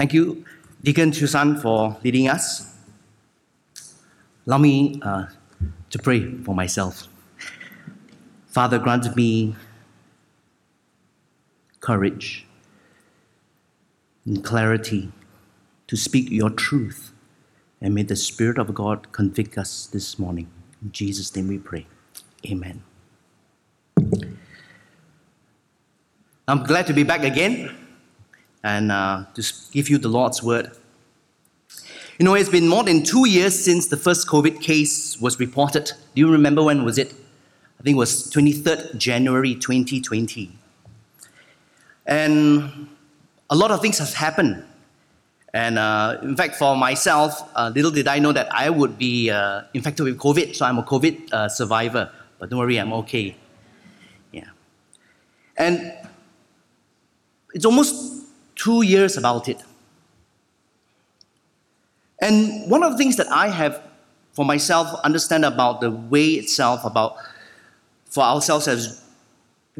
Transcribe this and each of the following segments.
Thank you, Deacon Chusan, for leading us. Allow me uh, to pray for myself. Father, grant me courage and clarity to speak your truth. And may the Spirit of God convict us this morning. In Jesus' name we pray. Amen. I'm glad to be back again and uh, to give you the Lord's word. You know, it's been more than two years since the first COVID case was reported. Do you remember when was it? I think it was 23rd January 2020. And a lot of things have happened. And uh, in fact, for myself, uh, little did I know that I would be uh, infected with COVID. So I'm a COVID uh, survivor. But don't worry, I'm okay. Yeah. And it's almost two years about it. And one of the things that I have for myself understand about the way itself, about for ourselves as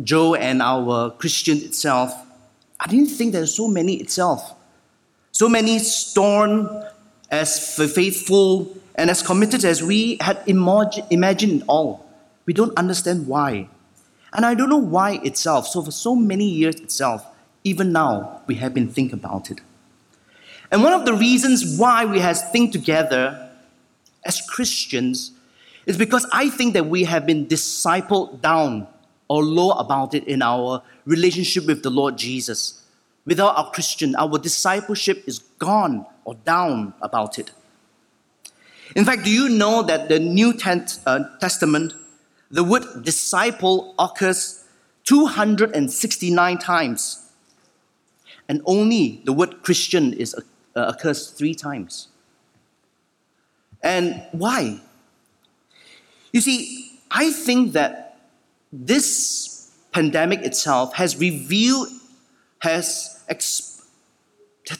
Joe and our Christian itself, I didn't think there's so many itself. So many storm as faithful and as committed as we had imagined all. We don't understand why. And I don't know why itself. So for so many years itself, even now, we have been thinking about it. And one of the reasons why we have think together as Christians is because I think that we have been discipled down or low about it in our relationship with the Lord Jesus. Without our Christian, our discipleship is gone or down about it. In fact, do you know that the New uh, Testament, the word disciple occurs 269 times, and only the word Christian is, uh, occurs three times. And why? You see, I think that this pandemic itself has revealed, has exp-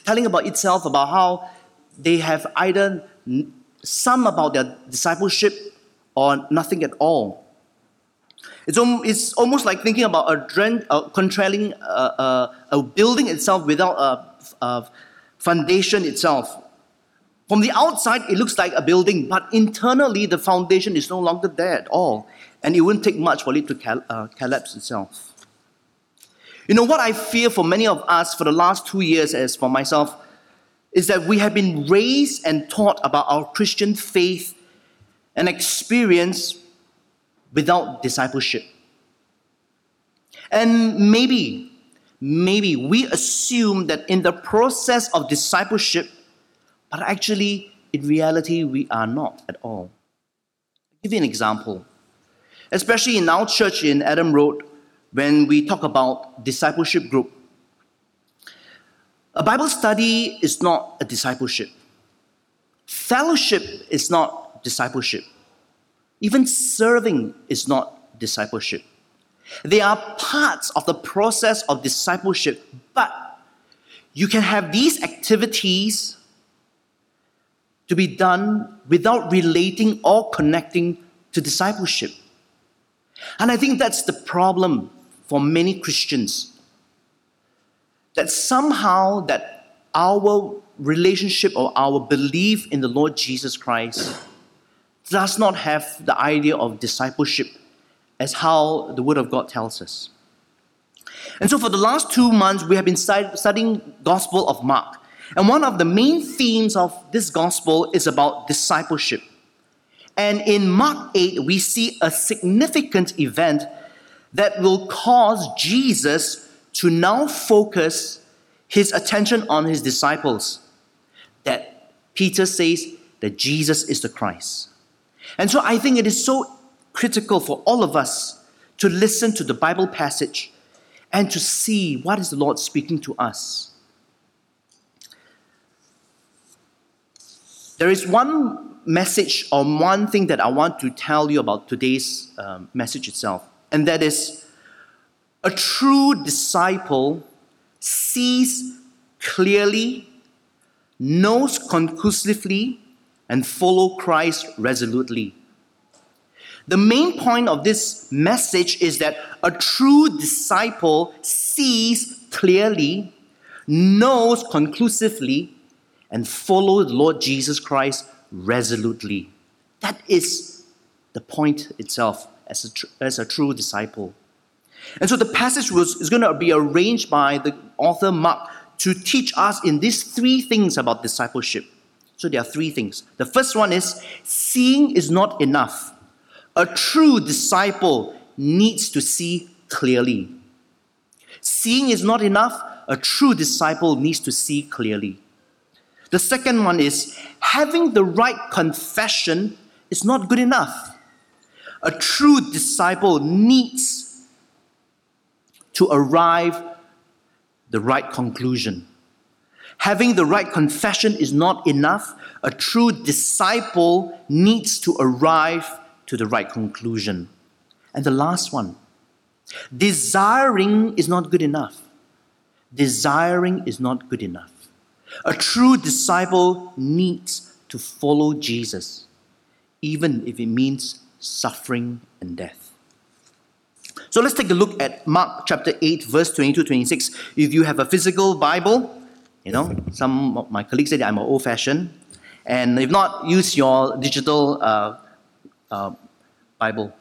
telling about itself about how they have either some about their discipleship or nothing at all. It's, it's almost like thinking about a, dren- uh, controlling uh, a building itself without a, a foundation itself. From the outside, it looks like a building, but internally, the foundation is no longer there at all. And it wouldn't take much for it to uh, collapse itself. You know, what I fear for many of us for the last two years, as for myself, is that we have been raised and taught about our Christian faith and experience without discipleship. And maybe, maybe we assume that in the process of discipleship, but actually, in reality, we are not at all. I'll give you an example. Especially in our church in Adam Road, when we talk about discipleship group, a Bible study is not a discipleship. Fellowship is not discipleship. Even serving is not discipleship. They are parts of the process of discipleship, but you can have these activities to be done without relating or connecting to discipleship. And I think that's the problem for many Christians. That somehow that our relationship or our belief in the Lord Jesus Christ does not have the idea of discipleship as how the Word of God tells us. And so for the last two months, we have been studying Gospel of Mark. And one of the main themes of this gospel is about discipleship. And in Mark 8, we see a significant event that will cause Jesus to now focus his attention on his disciples. That Peter says that Jesus is the Christ. And so I think it is so critical for all of us to listen to the Bible passage and to see what is the Lord speaking to us. There is one message or one thing that I want to tell you about today's um, message itself, and that is a true disciple sees clearly, knows conclusively, and follow Christ resolutely. The main point of this message is that a true disciple sees clearly, knows conclusively, and follow the Lord Jesus Christ resolutely. That is the point itself as a, tr- as a true disciple. And so the passage was, is going to be arranged by the author Mark to teach us in these three things about discipleship. So there are three things. The first one is seeing is not enough. A true disciple needs to see clearly. Seeing is not enough. A true disciple needs to see clearly. The second one is having the right confession is not good enough. A true disciple needs to arrive the right conclusion. Having the right confession is not enough. A true disciple needs to arrive to the right conclusion. And the last one desiring is not good enough. Desiring is not good enough. A true disciple needs to follow Jesus, even if it means suffering and death. So let's take a look at Mark chapter 8, verse 22 26. If you have a physical Bible, you know, some of my colleagues say that I'm old fashioned. And if not, use your digital uh, uh, Bible.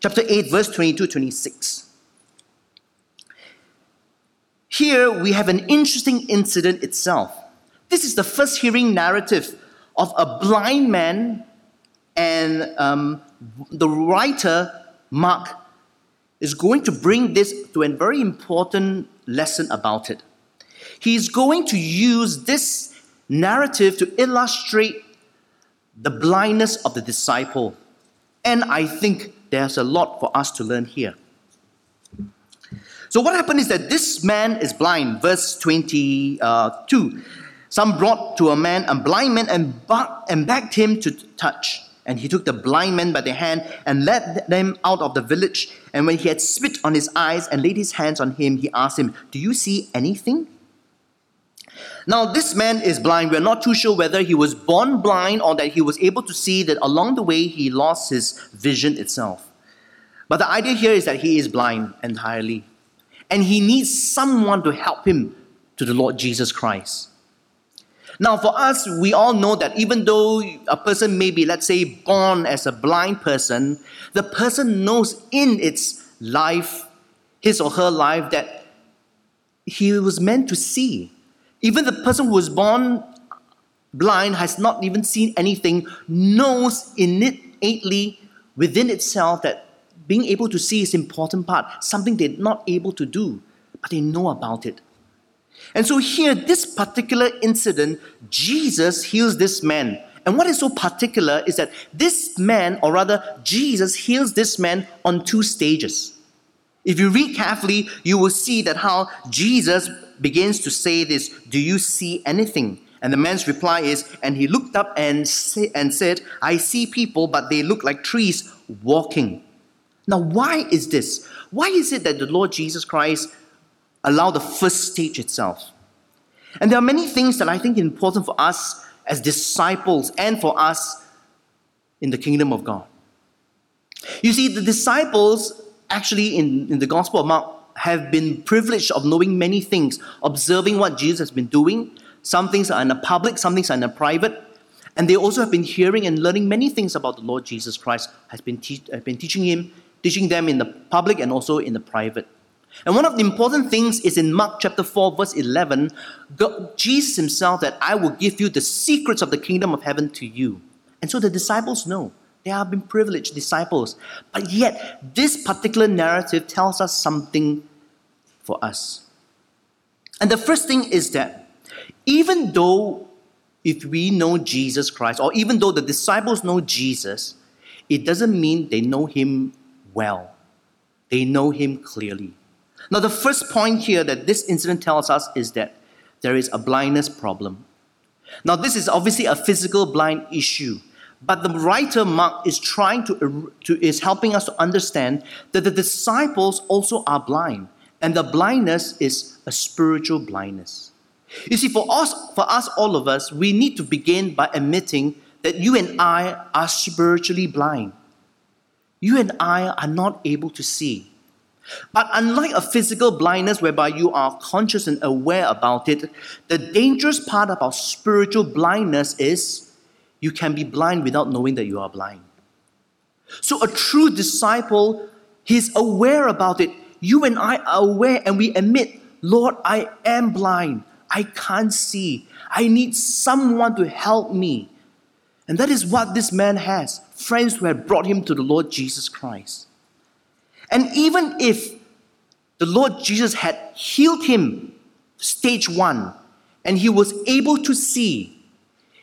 Chapter 8, verse 22 26. Here we have an interesting incident itself. This is the first hearing narrative of a blind man, and um, the writer, Mark, is going to bring this to a very important lesson about it. He's going to use this narrative to illustrate the blindness of the disciple. And I think there's a lot for us to learn here. So, what happened is that this man is blind, verse 22. Uh, Some brought to a man a blind man and, and begged him to touch. And he took the blind man by the hand and led them out of the village. And when he had spit on his eyes and laid his hands on him, he asked him, Do you see anything? Now, this man is blind. We're not too sure whether he was born blind or that he was able to see that along the way he lost his vision itself. But the idea here is that he is blind entirely. And he needs someone to help him to the Lord Jesus Christ. Now, for us, we all know that even though a person may be, let's say, born as a blind person, the person knows in its life, his or her life, that he was meant to see. Even the person who was born blind, has not even seen anything, knows innately within itself that being able to see is important part, something they're not able to do, but they know about it. And so here, this particular incident, Jesus heals this man. And what is so particular is that this man, or rather, Jesus heals this man on two stages. If you read carefully, you will see that how Jesus begins to say this Do you see anything? And the man's reply is, And he looked up and, say, and said, I see people, but they look like trees walking. Now, why is this? Why is it that the Lord Jesus Christ allow the first stage itself. And there are many things that I think are important for us as disciples and for us in the kingdom of God. You see, the disciples actually in, in the Gospel of Mark have been privileged of knowing many things, observing what Jesus has been doing. Some things are in the public, some things are in the private. And they also have been hearing and learning many things about the Lord Jesus Christ, has been, te- has uh, been teaching him, teaching them in the public and also in the private. And one of the important things is in Mark chapter 4, verse 11, God, Jesus himself that I will give you the secrets of the kingdom of heaven to you. And so the disciples know. They have been privileged disciples. But yet, this particular narrative tells us something for us. And the first thing is that even though if we know Jesus Christ, or even though the disciples know Jesus, it doesn't mean they know him well. They know him clearly. Now, the first point here that this incident tells us is that there is a blindness problem. Now, this is obviously a physical blind issue, but the writer Mark is trying to, er, to is helping us to understand that the disciples also are blind, and the blindness is a spiritual blindness. You see, for us, for us, all of us, we need to begin by admitting that you and I are spiritually blind. You and I are not able to see. But unlike a physical blindness whereby you are conscious and aware about it, the dangerous part about spiritual blindness is you can be blind without knowing that you are blind. So a true disciple, he's aware about it. You and I are aware and we admit, Lord, I am blind. I can't see. I need someone to help me. And that is what this man has friends who have brought him to the Lord Jesus Christ. And even if the Lord Jesus had healed him, stage one, and he was able to see,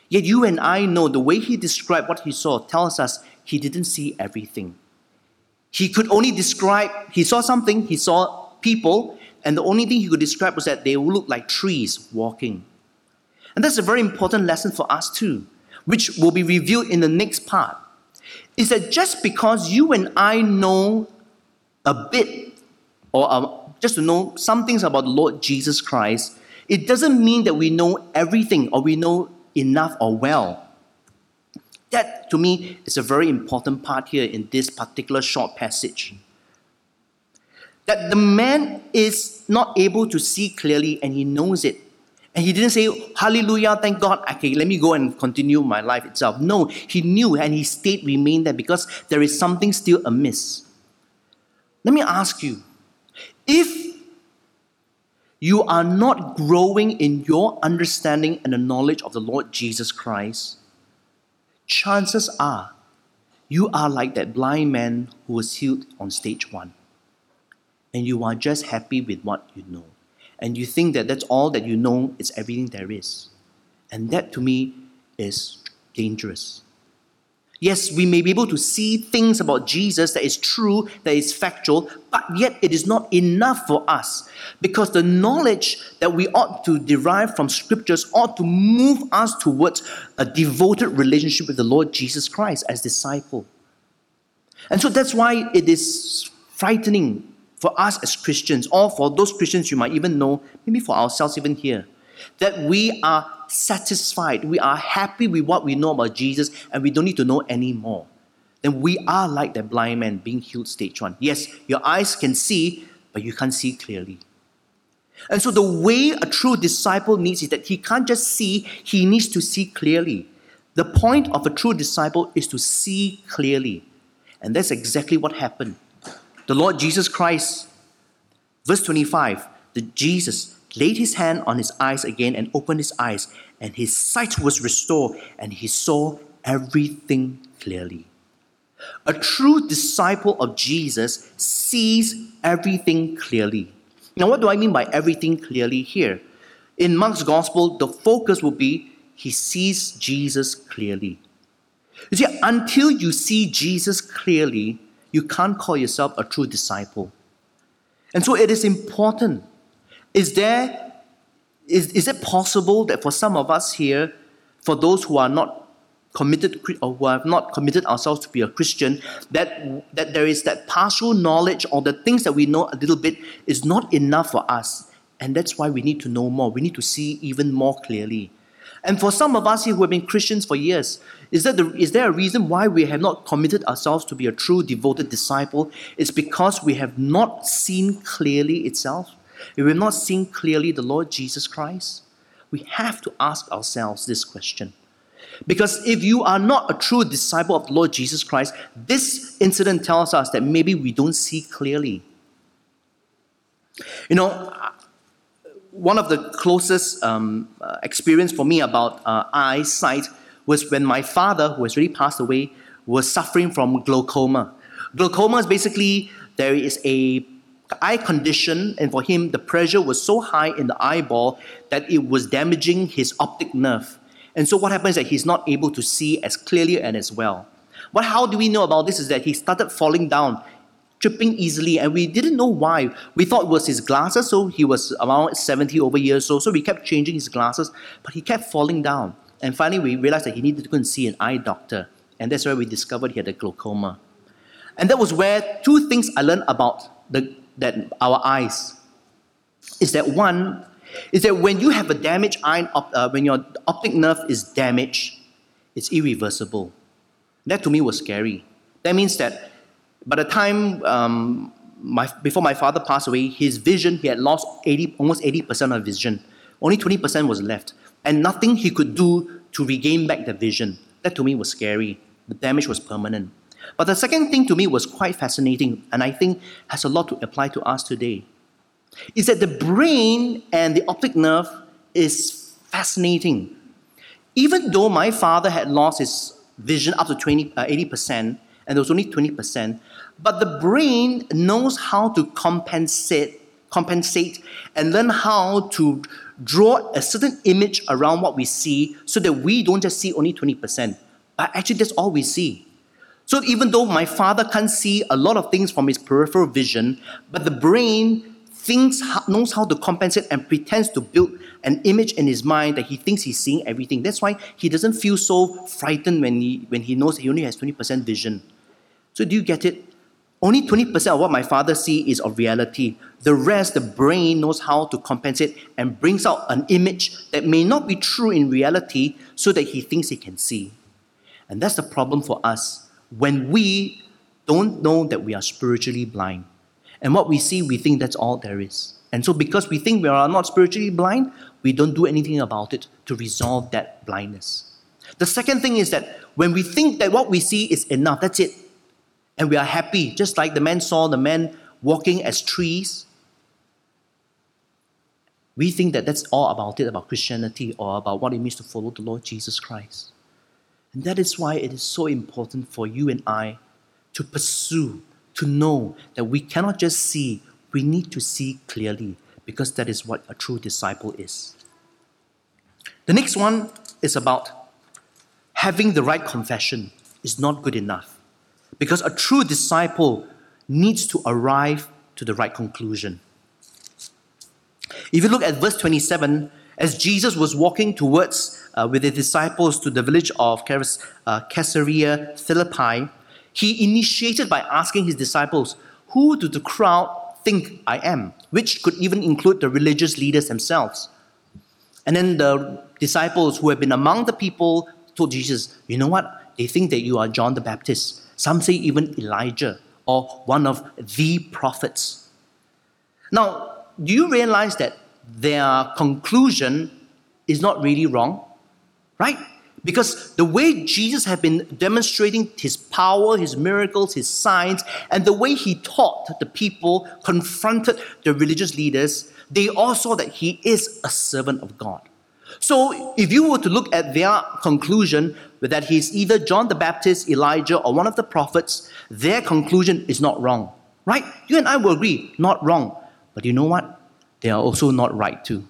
yet you and I know the way he described what he saw tells us he didn't see everything. He could only describe, he saw something, he saw people, and the only thing he could describe was that they looked like trees walking. And that's a very important lesson for us too, which will be revealed in the next part. Is that just because you and I know a bit or uh, just to know some things about the Lord Jesus Christ, it doesn't mean that we know everything or we know enough or well. That to me is a very important part here in this particular short passage. That the man is not able to see clearly and he knows it. And he didn't say, Hallelujah, thank God, okay, let me go and continue my life itself. No, he knew and he stayed, remained there because there is something still amiss. Let me ask you if you are not growing in your understanding and the knowledge of the Lord Jesus Christ, chances are you are like that blind man who was healed on stage one. And you are just happy with what you know. And you think that that's all that you know is everything there is. And that to me is dangerous. Yes, we may be able to see things about Jesus that is true, that is factual, but yet it is not enough for us because the knowledge that we ought to derive from scriptures ought to move us towards a devoted relationship with the Lord Jesus Christ as disciple. And so that's why it is frightening for us as Christians, or for those Christians you might even know, maybe for ourselves even here, that we are satisfied, we are happy with what we know about Jesus, and we don't need to know any more. Then we are like that blind man being healed stage one. Yes, your eyes can see, but you can't see clearly. And so the way a true disciple needs is that he can't just see, he needs to see clearly. The point of a true disciple is to see clearly. And that's exactly what happened. The Lord Jesus Christ, verse 25, the Jesus laid his hand on his eyes again and opened his eyes, and his sight was restored, and he saw everything clearly. A true disciple of Jesus sees everything clearly. Now, what do I mean by everything clearly here? In Mark's gospel, the focus will be he sees Jesus clearly. You see, until you see Jesus clearly, you can't call yourself a true disciple. And so it is important is there, is, is it possible that for some of us here, for those who are not committed or who have not committed ourselves to be a Christian, that, that there is that partial knowledge or the things that we know a little bit is not enough for us. And that's why we need to know more. We need to see even more clearly. And for some of us here who have been Christians for years, is, that the, is there a reason why we have not committed ourselves to be a true devoted disciple? It's because we have not seen clearly itself. If we've not seen clearly the Lord Jesus Christ, we have to ask ourselves this question. Because if you are not a true disciple of the Lord Jesus Christ, this incident tells us that maybe we don't see clearly. You know, one of the closest um, uh, experience for me about uh, eyesight was when my father, who has already passed away, was suffering from glaucoma. Glaucoma is basically there is a eye condition, and for him, the pressure was so high in the eyeball that it was damaging his optic nerve. And so, what happens is that he's not able to see as clearly and as well. But how do we know about this? Is that he started falling down, tripping easily, and we didn't know why. We thought it was his glasses, so he was around 70 over years old, so we kept changing his glasses, but he kept falling down. And finally, we realized that he needed to go and see an eye doctor, and that's where we discovered he had a glaucoma. And that was where two things I learned about the that our eyes is that one is that when you have a damaged eye, uh, when your optic nerve is damaged, it's irreversible. That to me was scary. That means that by the time um, my, before my father passed away, his vision, he had lost 80, almost 80% of vision. Only 20% was left. And nothing he could do to regain back the vision. That to me was scary. The damage was permanent. But the second thing to me was quite fascinating, and I think has a lot to apply to us today, is that the brain and the optic nerve is fascinating. Even though my father had lost his vision up to 20, uh, 80%, and there was only 20%, but the brain knows how to compensate, compensate and learn how to draw a certain image around what we see so that we don't just see only 20%, but actually that's all we see. So even though my father can't see a lot of things from his peripheral vision, but the brain thinks knows how to compensate and pretends to build an image in his mind that he thinks he's seeing everything. That's why he doesn't feel so frightened when he when he knows he only has 20% vision. So do you get it? Only 20% of what my father sees is of reality. The rest, the brain knows how to compensate and brings out an image that may not be true in reality so that he thinks he can see. And that's the problem for us when we don't know that we are spiritually blind. And what we see, we think that's all there is. And so, because we think we are not spiritually blind, we don't do anything about it to resolve that blindness. The second thing is that when we think that what we see is enough, that's it, and we are happy, just like the man saw the man walking as trees, we think that that's all about it, about Christianity or about what it means to follow the Lord Jesus Christ. And that is why it is so important for you and I to pursue, to know that we cannot just see, we need to see clearly because that is what a true disciple is. The next one is about having the right confession is not good enough because a true disciple needs to arrive to the right conclusion. If you look at verse 27, as Jesus was walking towards uh, with his disciples to the village of uh, Caesarea Philippi, he initiated by asking his disciples, Who do the crowd think I am? Which could even include the religious leaders themselves. And then the disciples who have been among the people told Jesus, You know what? They think that you are John the Baptist. Some say even Elijah or one of the prophets. Now, do you realize that their conclusion is not really wrong? Right? Because the way Jesus had been demonstrating his power, his miracles, his signs, and the way he taught the people, confronted the religious leaders, they all saw that he is a servant of God. So, if you were to look at their conclusion that he's either John the Baptist, Elijah, or one of the prophets, their conclusion is not wrong, right? You and I will agree, not wrong. But you know what? They are also not right too.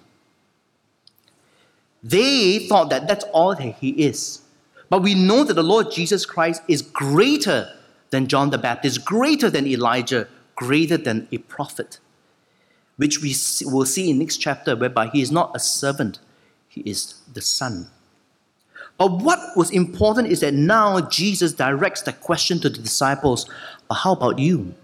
They thought that that's all that he is. But we know that the Lord Jesus Christ is greater than John the Baptist, greater than Elijah, greater than a prophet, which we will see in next chapter, whereby he is not a servant, he is the Son. But what was important is that now Jesus directs the question to the disciples but how about you?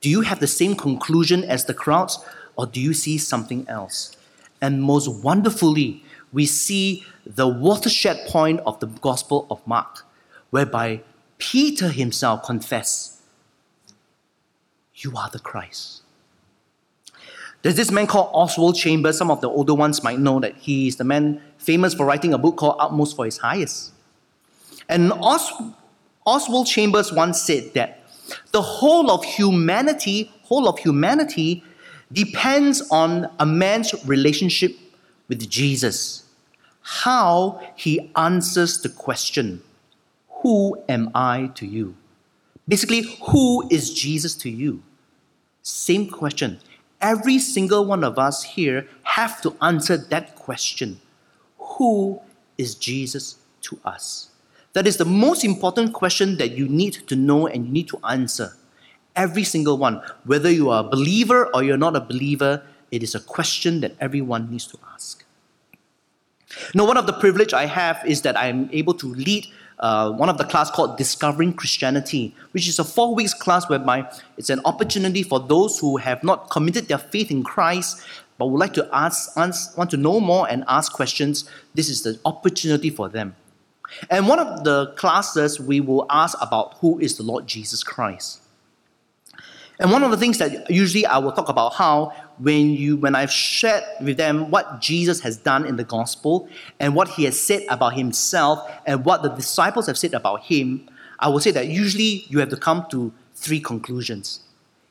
Do you have the same conclusion as the crowds, or do you see something else? And most wonderfully, we see the watershed point of the Gospel of Mark, whereby Peter himself confessed, You are the Christ. There's this man called Oswald Chambers. Some of the older ones might know that he is the man famous for writing a book called Utmost for His Highest. And Os- Oswald Chambers once said that the whole of humanity, whole of humanity depends on a man's relationship with Jesus. How he answers the question, Who am I to you? Basically, who is Jesus to you? Same question. Every single one of us here have to answer that question. Who is Jesus to us? That is the most important question that you need to know and you need to answer. Every single one. Whether you are a believer or you're not a believer, it is a question that everyone needs to ask. Now, one of the privilege I have is that I'm able to lead uh, one of the class called Discovering Christianity, which is a four weeks class whereby it's an opportunity for those who have not committed their faith in Christ but would like to ask, ask want to know more and ask questions. This is the opportunity for them. And one of the classes we will ask about who is the Lord Jesus Christ. And one of the things that usually I will talk about how when you when I've shared with them what Jesus has done in the gospel and what he has said about himself and what the disciples have said about him, I will say that usually you have to come to three conclusions.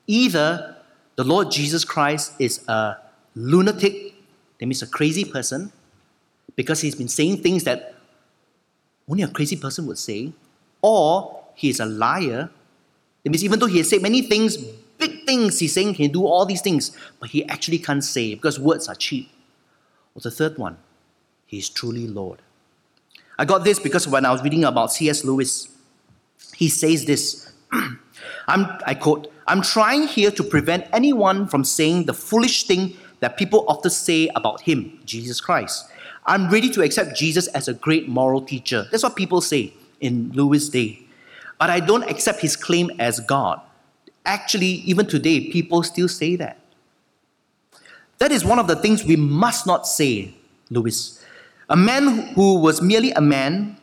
Either the Lord Jesus Christ is a lunatic, that means a crazy person, because he's been saying things that only a crazy person would say, or he is a liar. That means even though he has said many things, big things, he's saying he can do all these things, but he actually can't say because words are cheap. Or the third one, he is truly Lord. I got this because when I was reading about C.S. Lewis, he says this. I'm, I quote, I'm trying here to prevent anyone from saying the foolish thing that people often say about him, Jesus Christ. I'm ready to accept Jesus as a great moral teacher. That's what people say in Lewis' day. But I don't accept his claim as God. Actually, even today, people still say that. That is one of the things we must not say, Lewis. A man who was merely a man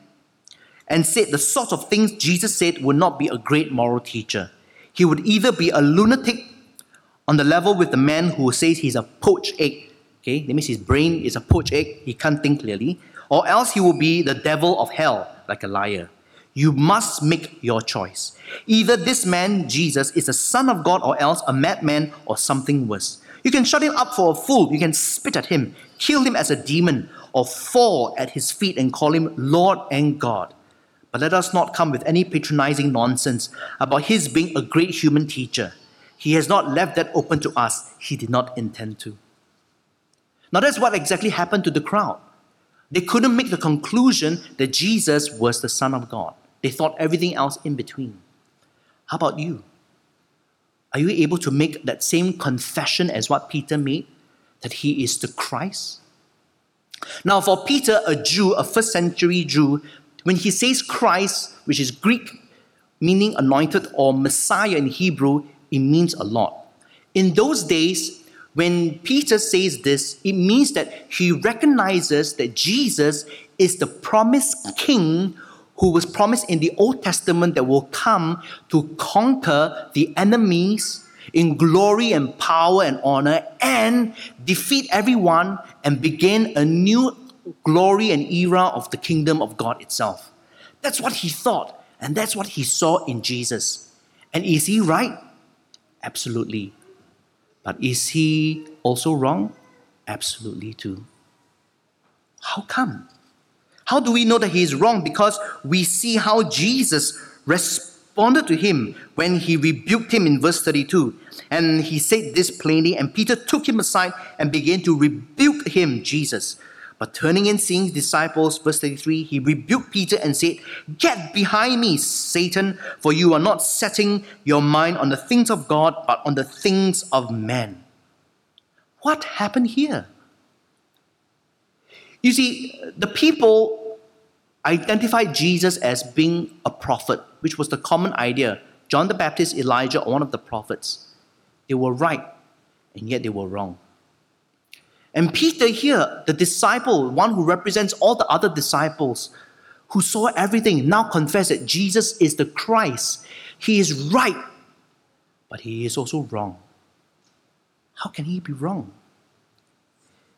and said the sort of things Jesus said would not be a great moral teacher. He would either be a lunatic on the level with the man who says he's a poached egg. Okay, that means his brain is a poached egg, he can't think clearly, or else he will be the devil of hell, like a liar. You must make your choice. Either this man, Jesus, is the Son of God, or else a madman or something worse. You can shut him up for a fool, you can spit at him, kill him as a demon, or fall at his feet and call him Lord and God. But let us not come with any patronizing nonsense about his being a great human teacher. He has not left that open to us. He did not intend to. Now, that's what exactly happened to the crowd. They couldn't make the conclusion that Jesus was the Son of God. They thought everything else in between. How about you? Are you able to make that same confession as what Peter made, that he is the Christ? Now, for Peter, a Jew, a first century Jew, when he says Christ, which is Greek, meaning anointed or Messiah in Hebrew, it means a lot. In those days, when Peter says this, it means that he recognizes that Jesus is the promised king who was promised in the Old Testament that will come to conquer the enemies in glory and power and honor and defeat everyone and begin a new glory and era of the kingdom of God itself. That's what he thought, and that's what he saw in Jesus. And is he right? Absolutely. But is he also wrong? Absolutely too. How come? How do we know that he is wrong? Because we see how Jesus responded to him when he rebuked him in verse 32. And he said this plainly, and Peter took him aside and began to rebuke him, Jesus. But turning and seeing his disciples, verse 33, he rebuked Peter and said, Get behind me, Satan, for you are not setting your mind on the things of God, but on the things of men. What happened here? You see, the people identified Jesus as being a prophet, which was the common idea. John the Baptist, Elijah, or one of the prophets. They were right, and yet they were wrong. And Peter here, the disciple, one who represents all the other disciples, who saw everything, now confess that Jesus is the Christ. He is right, but he is also wrong. How can he be wrong?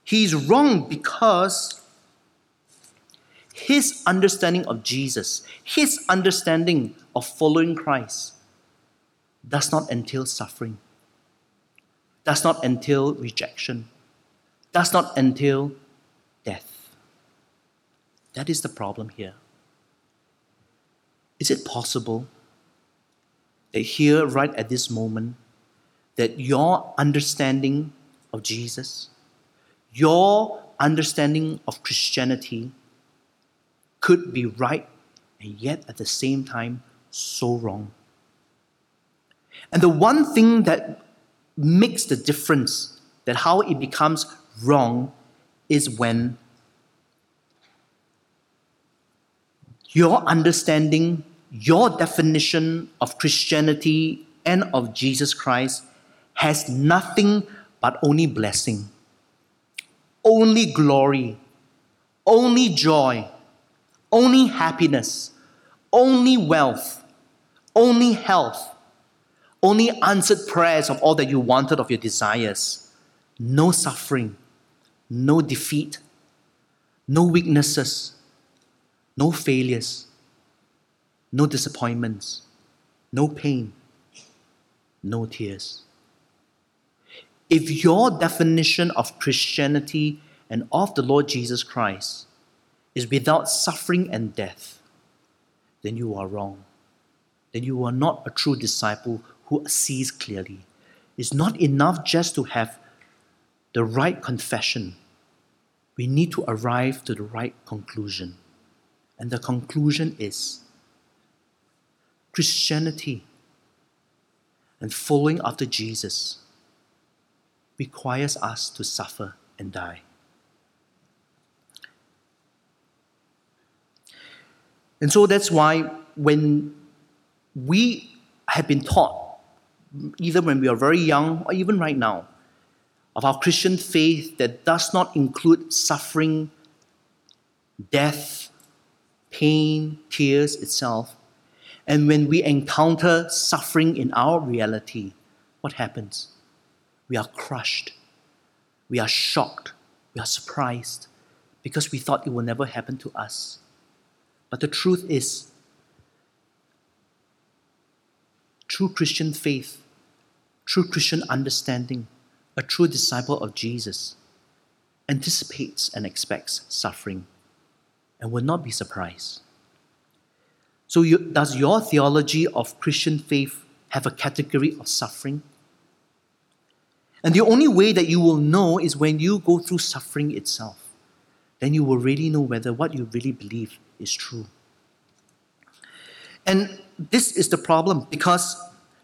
He's wrong because his understanding of Jesus, his understanding of following Christ, does not entail suffering, does not entail rejection does not entail death. That is the problem here. Is it possible that here, right at this moment, that your understanding of Jesus, your understanding of Christianity could be right and yet at the same time so wrong? And the one thing that makes the difference, that how it becomes wrong is when your understanding, your definition of Christianity and of Jesus Christ has nothing but only blessing, only glory, only joy, only happiness, only wealth, only health, only answered prayers of all that you wanted of your desires. No suffering, no defeat, no weaknesses, no failures, no disappointments, no pain, no tears. If your definition of Christianity and of the Lord Jesus Christ is without suffering and death, then you are wrong. Then you are not a true disciple who sees clearly. It's not enough just to have the right confession. We need to arrive to the right conclusion. And the conclusion is Christianity and following after Jesus requires us to suffer and die. And so that's why when we have been taught, either when we are very young or even right now, of our Christian faith that does not include suffering, death, pain, tears itself. And when we encounter suffering in our reality, what happens? We are crushed. We are shocked. We are surprised because we thought it will never happen to us. But the truth is, true Christian faith, true Christian understanding, a true disciple of Jesus anticipates and expects suffering and will not be surprised. So, you, does your theology of Christian faith have a category of suffering? And the only way that you will know is when you go through suffering itself. Then you will really know whether what you really believe is true. And this is the problem because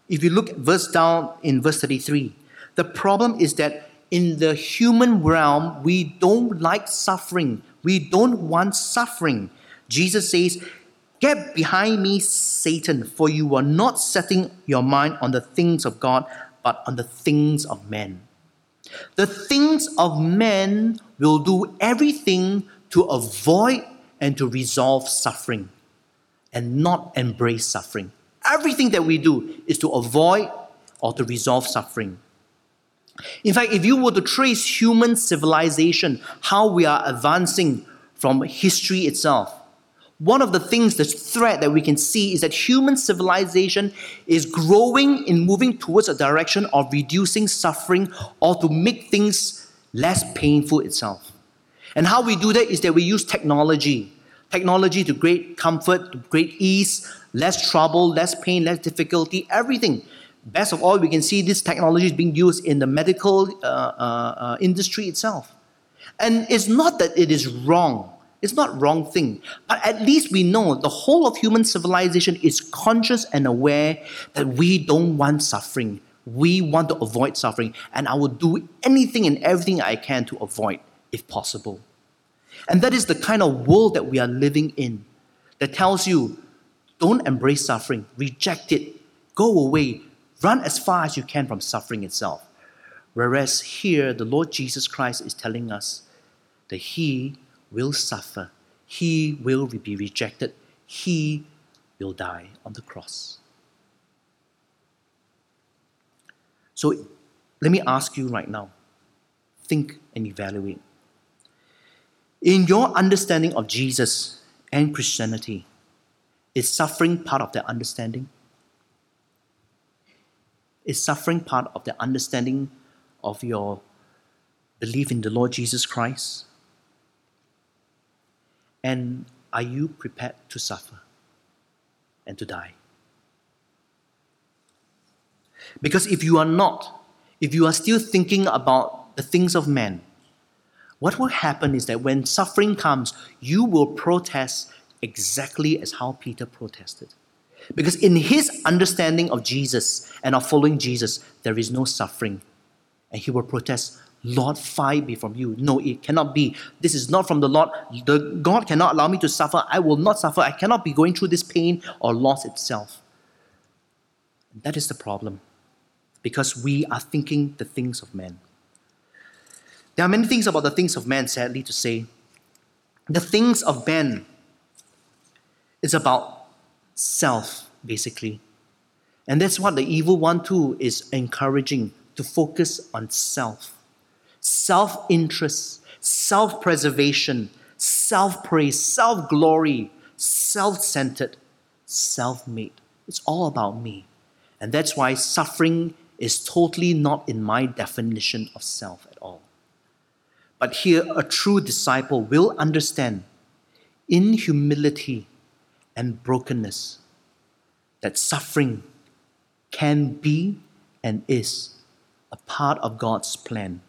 if you look verse down in verse 33, the problem is that in the human realm, we don't like suffering. We don't want suffering. Jesus says, Get behind me, Satan, for you are not setting your mind on the things of God, but on the things of men. The things of men will do everything to avoid and to resolve suffering and not embrace suffering. Everything that we do is to avoid or to resolve suffering. In fact, if you were to trace human civilization, how we are advancing from history itself, one of the things, the threat that we can see is that human civilization is growing in moving towards a direction of reducing suffering or to make things less painful itself. And how we do that is that we use technology. Technology to great comfort, to great ease, less trouble, less pain, less difficulty, everything. Best of all, we can see this technology is being used in the medical uh, uh, uh, industry itself. And it's not that it is wrong. It's not wrong thing. But at least we know the whole of human civilization is conscious and aware that we don't want suffering. We want to avoid suffering. And I will do anything and everything I can to avoid if possible. And that is the kind of world that we are living in that tells you don't embrace suffering, reject it, go away, run as far as you can from suffering itself. Whereas here, the Lord Jesus Christ is telling us that He will suffer, He will be rejected, He will die on the cross. So let me ask you right now think and evaluate. In your understanding of Jesus and Christianity, is suffering part of that understanding? Is suffering part of the understanding of your belief in the Lord Jesus Christ? And are you prepared to suffer and to die? Because if you are not, if you are still thinking about the things of men, what will happen is that when suffering comes, you will protest exactly as how Peter protested. Because in his understanding of Jesus and of following Jesus, there is no suffering. And he will protest, Lord, far be from you. No, it cannot be. This is not from the Lord. The God cannot allow me to suffer. I will not suffer. I cannot be going through this pain or loss itself. That is the problem. Because we are thinking the things of men. There are many things about the things of man, sadly to say. The things of men is about self, basically. And that's what the evil one, too, is encouraging to focus on self, self interest, self preservation, self praise, self glory, self centered, self made. It's all about me. And that's why suffering is totally not in my definition of self at all. But here, a true disciple will understand in humility and brokenness that suffering can be and is a part of God's plan.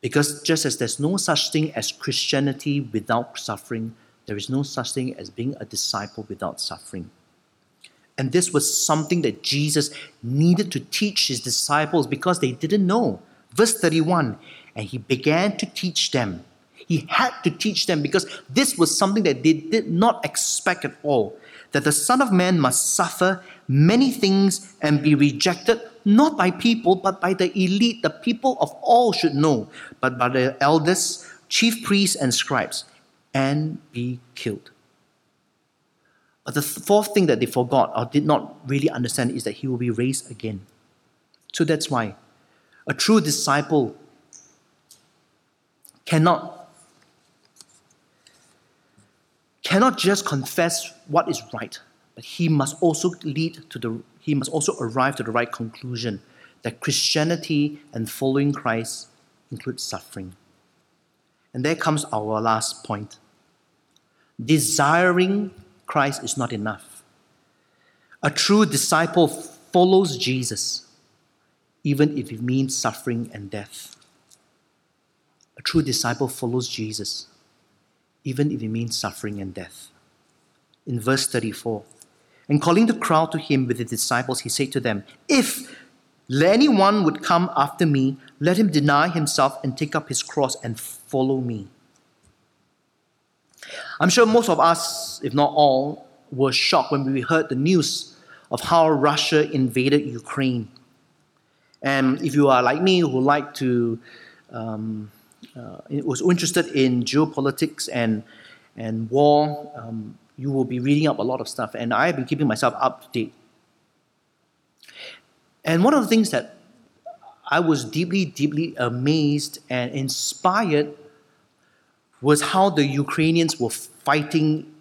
Because just as there's no such thing as Christianity without suffering, there is no such thing as being a disciple without suffering. And this was something that Jesus needed to teach his disciples because they didn't know. Verse 31 And he began to teach them. He had to teach them because this was something that they did not expect at all that the Son of Man must suffer many things and be rejected, not by people, but by the elite, the people of all should know, but by the elders, chief priests, and scribes, and be killed. But the fourth thing that they forgot or did not really understand is that he will be raised again. So that's why a true disciple cannot cannot just confess what is right, but he must also lead to the he must also arrive to the right conclusion that Christianity and following Christ includes suffering. And there comes our last point. Desiring Christ is not enough. A true disciple follows Jesus, even if it means suffering and death. A true disciple follows Jesus, even if it means suffering and death. In verse 34, and calling the crowd to him with the disciples, he said to them, If anyone would come after me, let him deny himself and take up his cross and follow me. I'm sure most of us, if not all, were shocked when we heard the news of how Russia invaded Ukraine. And if you are like me, who like to um, uh, was interested in geopolitics and and war, um, you will be reading up a lot of stuff. And I have been keeping myself up to date. And one of the things that I was deeply, deeply amazed and inspired was how the Ukrainians were fighting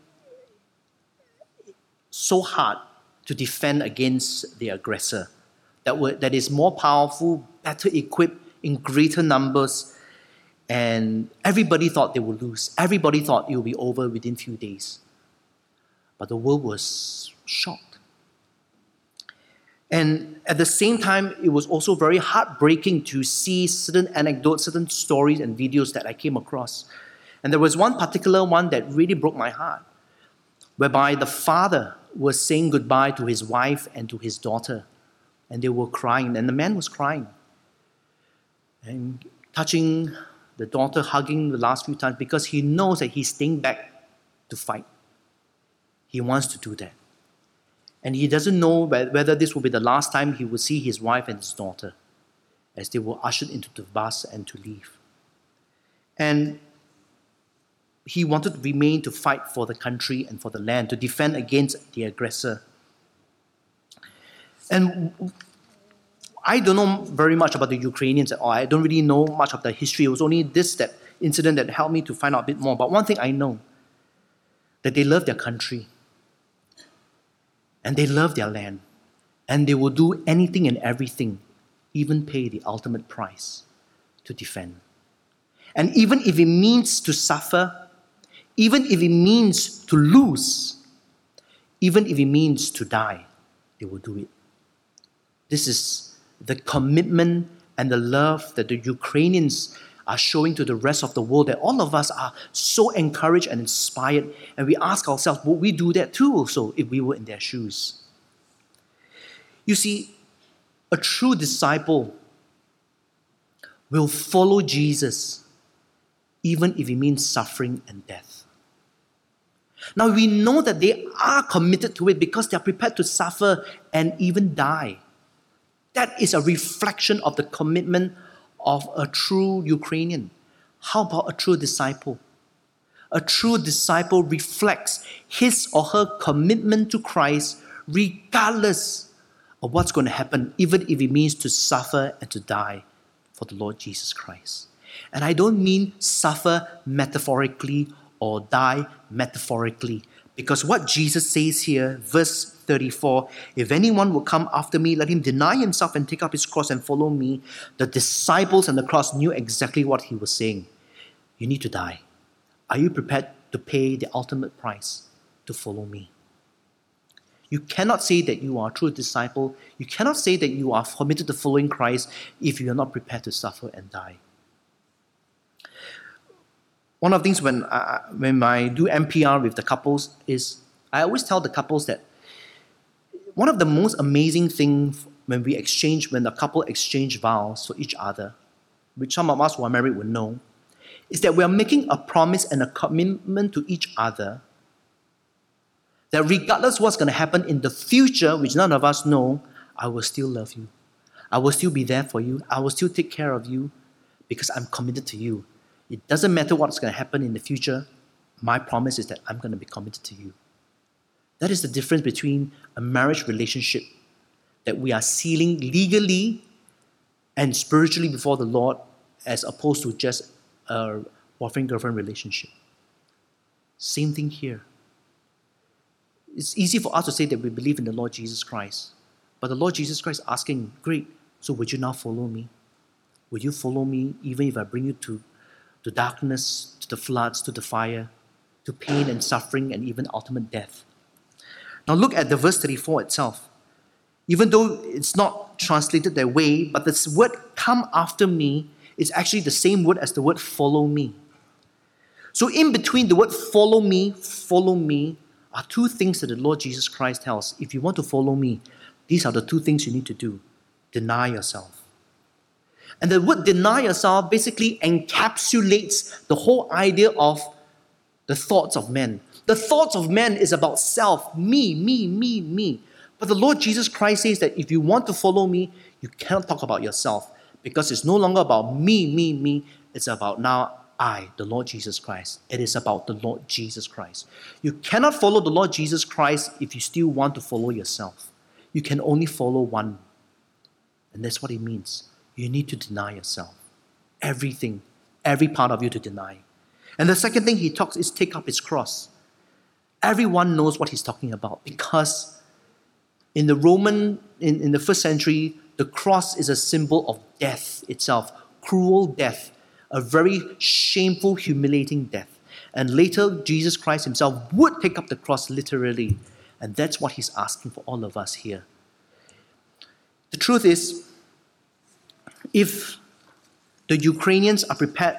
so hard to defend against the aggressor that, were, that is more powerful, better equipped, in greater numbers, and everybody thought they would lose. Everybody thought it would be over within a few days. But the world was shocked. And at the same time, it was also very heartbreaking to see certain anecdotes, certain stories, and videos that I came across. And there was one particular one that really broke my heart, whereby the father was saying goodbye to his wife and to his daughter, and they were crying, and the man was crying and touching the daughter hugging the last few times because he knows that he's staying back to fight. He wants to do that. And he doesn't know whether this will be the last time he will see his wife and his daughter as they were ushered into the bus and to leave. And he wanted to remain to fight for the country and for the land, to defend against the aggressor. And I don't know very much about the Ukrainians at all. I don't really know much of the history. It was only this that incident that helped me to find out a bit more. But one thing I know that they love their country and they love their land and they will do anything and everything, even pay the ultimate price to defend. And even if it means to suffer, even if it means to lose, even if it means to die, they will do it. This is the commitment and the love that the Ukrainians are showing to the rest of the world that all of us are so encouraged and inspired. And we ask ourselves, would we do that too also if we were in their shoes? You see, a true disciple will follow Jesus even if it means suffering and death. Now we know that they are committed to it because they are prepared to suffer and even die. That is a reflection of the commitment of a true Ukrainian. How about a true disciple? A true disciple reflects his or her commitment to Christ regardless of what's going to happen, even if it means to suffer and to die for the Lord Jesus Christ. And I don't mean suffer metaphorically or die metaphorically, because what Jesus says here, verse 34 if anyone will come after me, let him deny himself and take up his cross and follow me. The disciples and the cross knew exactly what he was saying. You need to die. Are you prepared to pay the ultimate price to follow me? You cannot say that you are a true disciple. You cannot say that you are committed to following Christ if you are not prepared to suffer and die. One of the things when I, when I do MPR with the couples is I always tell the couples that one of the most amazing things when we exchange, when the couple exchange vows for each other, which some of us who are married will know, is that we are making a promise and a commitment to each other that regardless what's going to happen in the future, which none of us know, I will still love you. I will still be there for you. I will still take care of you because I'm committed to you. It doesn't matter what's going to happen in the future. My promise is that I'm going to be committed to you. That is the difference between a marriage relationship that we are sealing legally and spiritually before the Lord as opposed to just a boyfriend girlfriend relationship. Same thing here. It's easy for us to say that we believe in the Lord Jesus Christ. But the Lord Jesus Christ asking, Great, so would you now follow me? Would you follow me even if I bring you to, to darkness, to the floods, to the fire, to pain and suffering, and even ultimate death? Now look at the verse 34 itself. Even though it's not translated that way, but this word come after me is actually the same word as the word follow me. So in between the word follow me, follow me, are two things that the Lord Jesus Christ tells. If you want to follow me, these are the two things you need to do deny yourself. And the word deny yourself basically encapsulates the whole idea of the thoughts of men. The thoughts of men is about self, me, me, me, me. But the Lord Jesus Christ says that if you want to follow me, you cannot talk about yourself because it's no longer about me, me, me. It's about now I, the Lord Jesus Christ. It is about the Lord Jesus Christ. You cannot follow the Lord Jesus Christ if you still want to follow yourself. You can only follow one. And that's what it means. You need to deny yourself. Everything, every part of you to deny. And the second thing he talks is take up his cross. Everyone knows what he's talking about because in the Roman, in, in the first century, the cross is a symbol of death itself, cruel death a very shameful, humiliating death. And later, Jesus Christ himself would take up the cross literally. And that's what he's asking for all of us here. The truth is, if the Ukrainians are prepared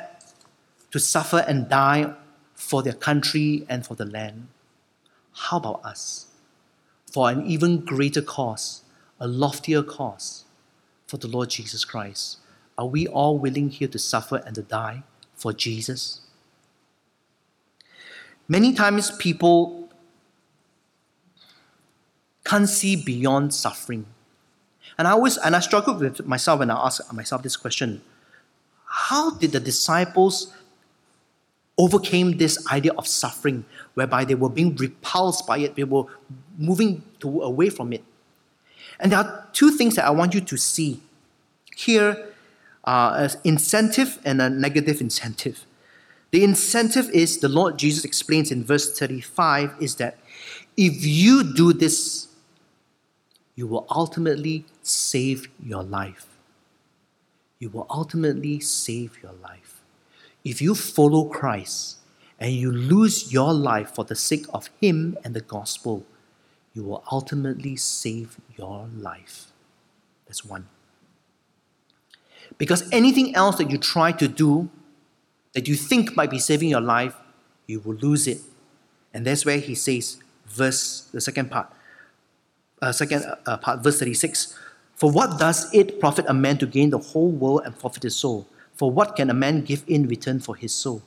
to suffer and die for their country and for the land, how about us? For an even greater cause, a loftier cause for the Lord Jesus Christ. Are we all willing here to suffer and to die for Jesus? Many times people can't see beyond suffering. And I always and I struggle with myself when I ask myself this question. How did the disciples overcame this idea of suffering whereby they were being repulsed by it, they were moving to, away from it? And there are two things that I want you to see here uh, incentive and a negative incentive. The incentive is, the Lord Jesus explains in verse 35, is that if you do this, you will ultimately save your life. You will ultimately save your life. If you follow Christ and you lose your life for the sake of Him and the gospel, you will ultimately save your life. That's one. Because anything else that you try to do that you think might be saving your life, you will lose it. And that's where he says, verse, the second part, uh, second uh, part, verse 36. For what does it profit a man to gain the whole world and forfeit his soul? For what can a man give in return for his soul?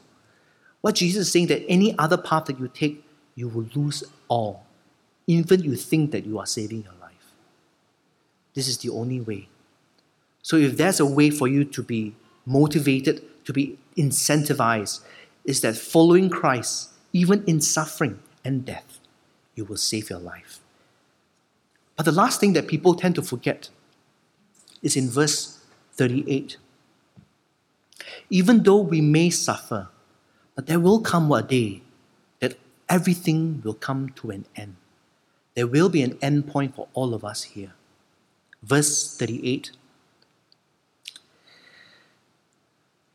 What Jesus is saying that any other path that you take, you will lose all. Even you think that you are saving your life. This is the only way. So if there's a way for you to be motivated, to be incentivized, is that following Christ, even in suffering and death, you will save your life. But the last thing that people tend to forget is in verse 38. Even though we may suffer, but there will come a day that everything will come to an end. There will be an end point for all of us here. Verse 38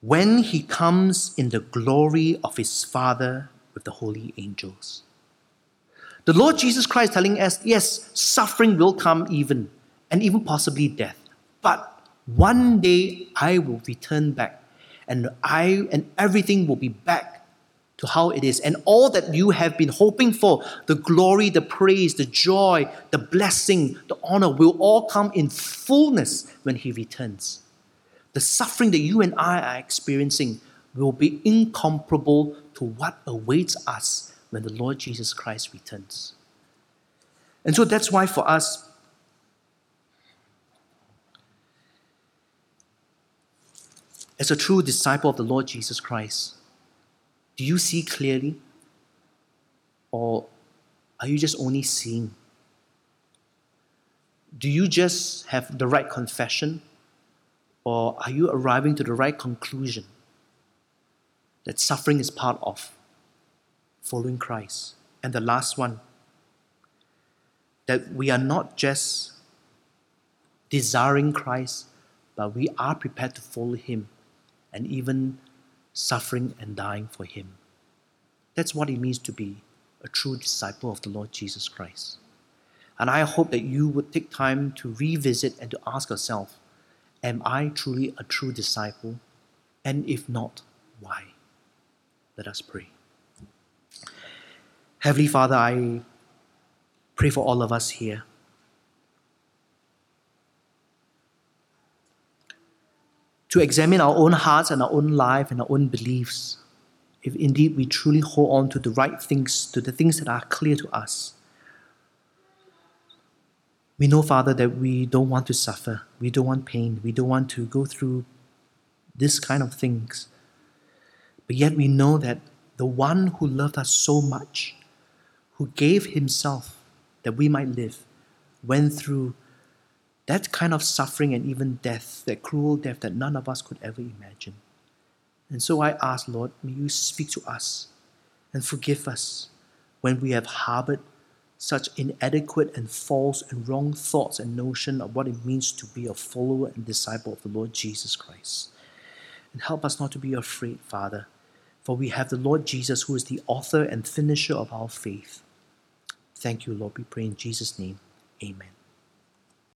When he comes in the glory of his Father with the holy angels. The Lord Jesus Christ telling us, yes, suffering will come even, and even possibly death. But one day I will return back, and I and everything will be back to how it is. And all that you have been hoping for, the glory, the praise, the joy, the blessing, the honor, will all come in fullness when He returns. The suffering that you and I are experiencing will be incomparable to what awaits us when the Lord Jesus Christ returns. And so that's why for us, as a true disciple of the Lord Jesus Christ, do you see clearly? Or are you just only seeing? Do you just have the right confession? Or are you arriving to the right conclusion that suffering is part of following Christ? And the last one, that we are not just desiring Christ, but we are prepared to follow Him and even suffering and dying for Him. That's what it means to be a true disciple of the Lord Jesus Christ. And I hope that you would take time to revisit and to ask yourself Am I truly a true disciple? And if not, why? Let us pray. Heavenly Father, I pray for all of us here. To examine our own hearts and our own life and our own beliefs, if indeed we truly hold on to the right things, to the things that are clear to us. We know, Father, that we don't want to suffer. We don't want pain. We don't want to go through this kind of things. But yet we know that the one who loved us so much, who gave himself that we might live, went through that kind of suffering and even death, that cruel death that none of us could ever imagine. And so I ask, Lord, may you speak to us and forgive us when we have harbored such inadequate and false and wrong thoughts and notion of what it means to be a follower and disciple of the Lord Jesus Christ. And help us not to be afraid, Father, for we have the Lord Jesus who is the author and finisher of our faith. Thank you, Lord. We pray in Jesus' name. Amen.